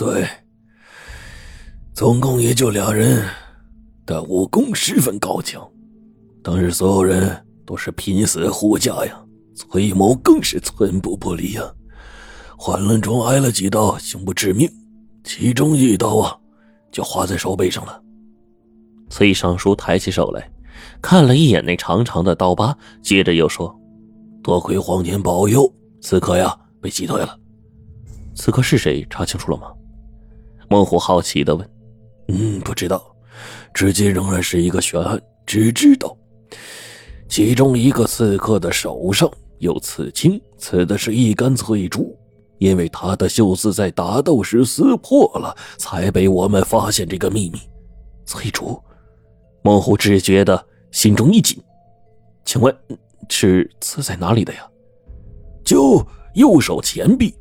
对，总共也就俩人，但武功十分高强。当日所有人都是拼死护驾呀，崔某更是寸步不离呀。混乱中挨了几刀，幸不致命，其中一刀啊，就划在手背上了。崔尚书抬起手来，看了一眼那长长的刀疤，接着又说：“多亏皇天保佑，刺客呀被击退了。刺客是谁？查清楚了吗？”孟虎好奇的问。“嗯，不知道，至今仍然是一个悬案。只知道，其中一个刺客的手上有刺青，刺的是一根翠竹，因为他的袖子在打斗时撕破了，才被我们发现这个秘密。翠竹。”孟虎只觉得心中一紧，请问是刺在哪里的呀？就右手前臂。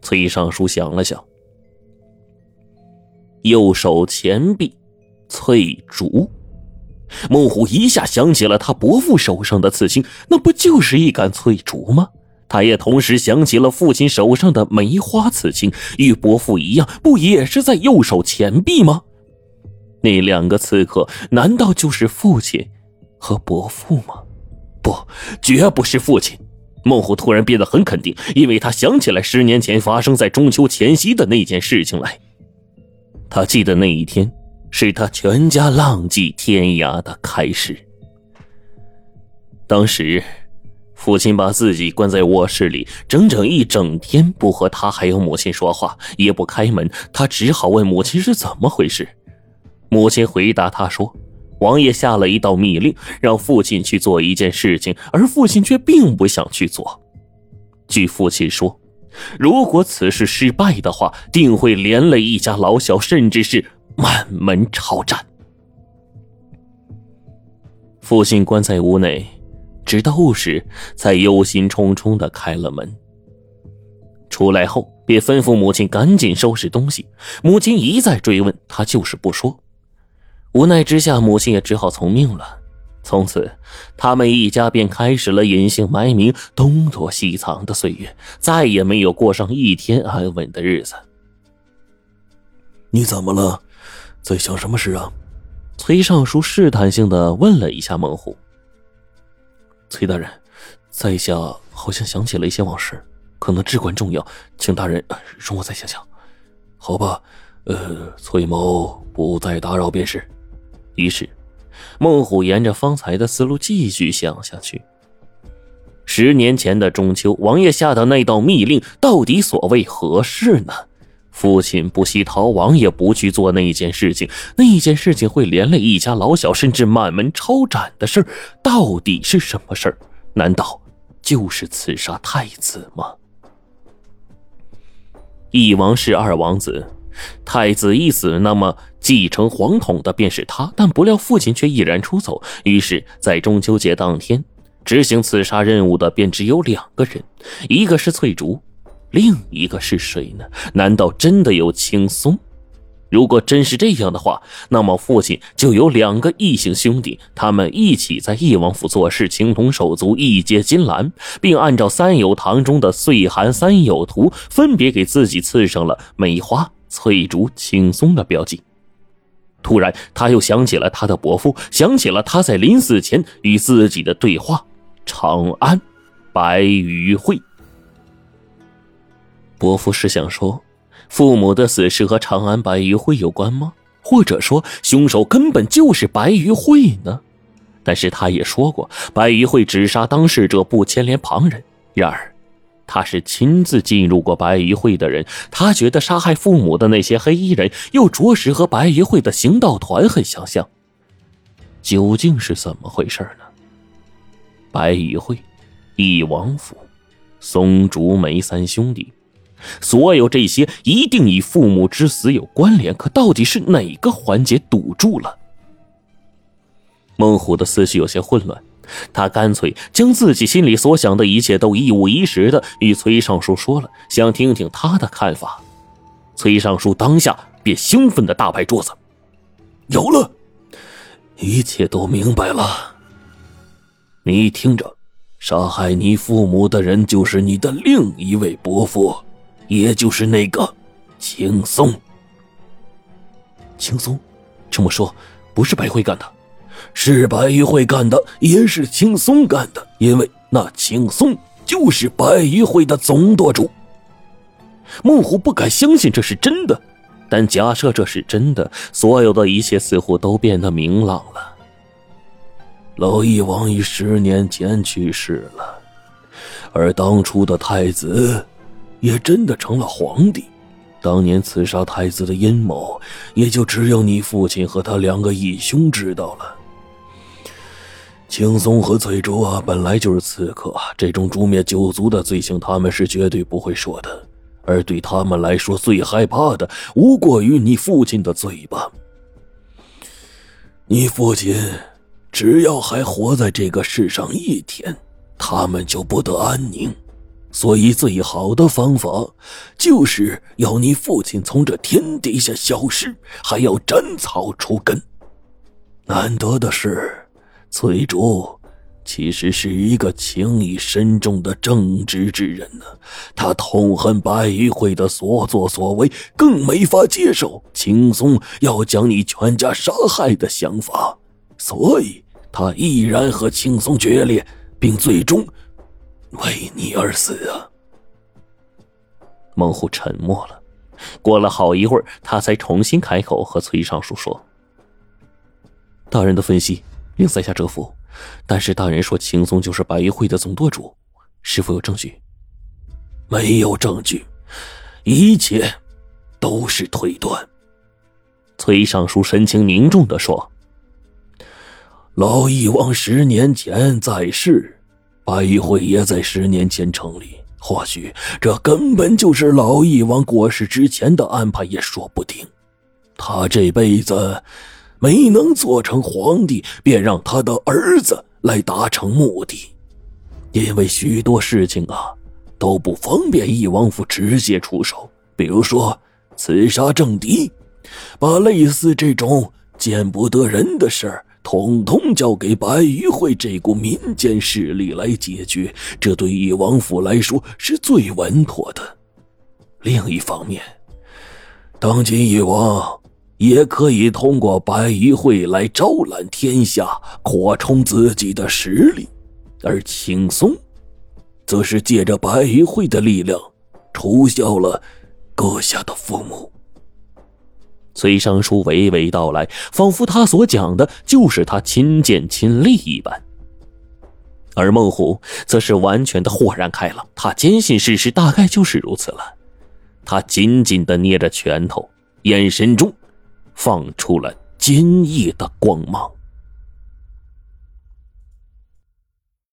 崔尚书想了想，右手前臂，翠竹。孟虎一下想起了他伯父手上的刺青，那不就是一杆翠竹吗？他也同时想起了父亲手上的梅花刺青，与伯父一样，不也是在右手前臂吗？那两个刺客难道就是父亲和伯父吗？不，绝不是父亲。孟虎突然变得很肯定，因为他想起来十年前发生在中秋前夕的那件事情来。他记得那一天是他全家浪迹天涯的开始。当时，父亲把自己关在卧室里，整整一整天不和他还有母亲说话，也不开门。他只好问母亲是怎么回事。母亲回答他说：“王爷下了一道密令，让父亲去做一件事情，而父亲却并不想去做。据父亲说，如果此事失败的话，定会连累一家老小，甚至是满门抄斩。”父亲关在屋内，直到午时才忧心忡忡的开了门。出来后，便吩咐母亲赶紧收拾东西。母亲一再追问，他就是不说。无奈之下，母亲也只好从命了。从此，他们一家便开始了隐姓埋名、东躲西藏的岁月，再也没有过上一天安稳的日子。你怎么了？在想什么事啊？崔尚书试探性的问了一下孟虎。崔大人，在下好像想起了一些往事，可能至关重要，请大人容我再想想。好吧，呃，崔某不再打扰便是。于是，孟虎沿着方才的思路继续想下去。十年前的中秋，王爷下的那道密令到底所谓何事呢？父亲不惜逃亡也不去做那件事情，那件事情会连累一家老小，甚至满门抄斩的事到底是什么事儿？难道就是刺杀太子吗？一王是二王子。太子一死，那么继承皇统的便是他。但不料父亲却毅然出走，于是，在中秋节当天执行刺杀任务的便只有两个人，一个是翠竹，另一个是谁呢？难道真的有青松？如果真是这样的话，那么父亲就有两个异姓兄弟，他们一起在翼王府做事，情同手足，义结金兰，并按照三友堂中的岁寒三友图，分别给自己刺上了梅花。翠竹轻松的标记。突然，他又想起了他的伯父，想起了他在临死前与自己的对话。长安，白玉会。伯父是想说，父母的死是和长安白玉会有关吗？或者说，凶手根本就是白玉会呢？但是他也说过，白玉会只杀当事者，不牵连旁人。然而。他是亲自进入过白鱼会的人，他觉得杀害父母的那些黑衣人又着实和白鱼会的行道团很相像，究竟是怎么回事呢？白鱼会、翼王府、松竹梅三兄弟，所有这些一定与父母之死有关联，可到底是哪个环节堵住了？孟虎的思绪有些混乱。他干脆将自己心里所想的一切都一五一十的与崔尚书说了，想听听他的看法。崔尚书当下便兴奋的大拍桌子：“有了，一切都明白了。你听着，杀害你父母的人就是你的另一位伯父，也就是那个青松。青松，这么说，不是白灰干的，是白玉慧干的，也是青松干的，因为那青松就是白玉慧的总舵主。孟虎不敢相信这是真的，但假设这是真的，所有的一切似乎都变得明朗了。老翼王于十年前去世了，而当初的太子也真的成了皇帝。当年刺杀太子的阴谋，也就只有你父亲和他两个义兄知道了。青松和翠竹啊，本来就是刺客，这种诛灭九族的罪行，他们是绝对不会说的。而对他们来说，最害怕的，无过于你父亲的嘴巴。你父亲。只要还活在这个世上一天，他们就不得安宁。所以，最好的方法就是要你父亲从这天底下消失，还要斩草除根。难得的是，翠竹其实是一个情义深重的正直之人呢。他痛恨白玉慧的所作所为，更没法接受青松要将你全家杀害的想法。所以。他毅然和青松决裂，并最终为你而死啊！孟虎沉默了，过了好一会儿，他才重新开口和崔尚书说：“大人的分析令在下折服，但是大人说青松就是白玉会的总舵主，是否有证据？”没有证据，一切都是推断。崔尚书神情凝重的说。老翼王十年前在世，白玉会也在十年前成立。或许这根本就是老翼王过世之前的安排，也说不定。他这辈子没能做成皇帝，便让他的儿子来达成目的。因为许多事情啊都不方便翼王府直接出手，比如说刺杀政敌，把类似这种见不得人的事儿。统统交给白鱼会这股民间势力来解决，这对翼王府来说是最稳妥的。另一方面，当今翼王也可以通过白衣会来招揽天下，扩充自己的实力；而青松，则是借着白衣会的力量，除掉了阁下的父母。崔尚书娓娓道来，仿佛他所讲的就是他亲见亲历一般。而孟虎则是完全的豁然开朗，他坚信事实大概就是如此了。他紧紧的捏着拳头，眼神中放出了坚毅的光芒。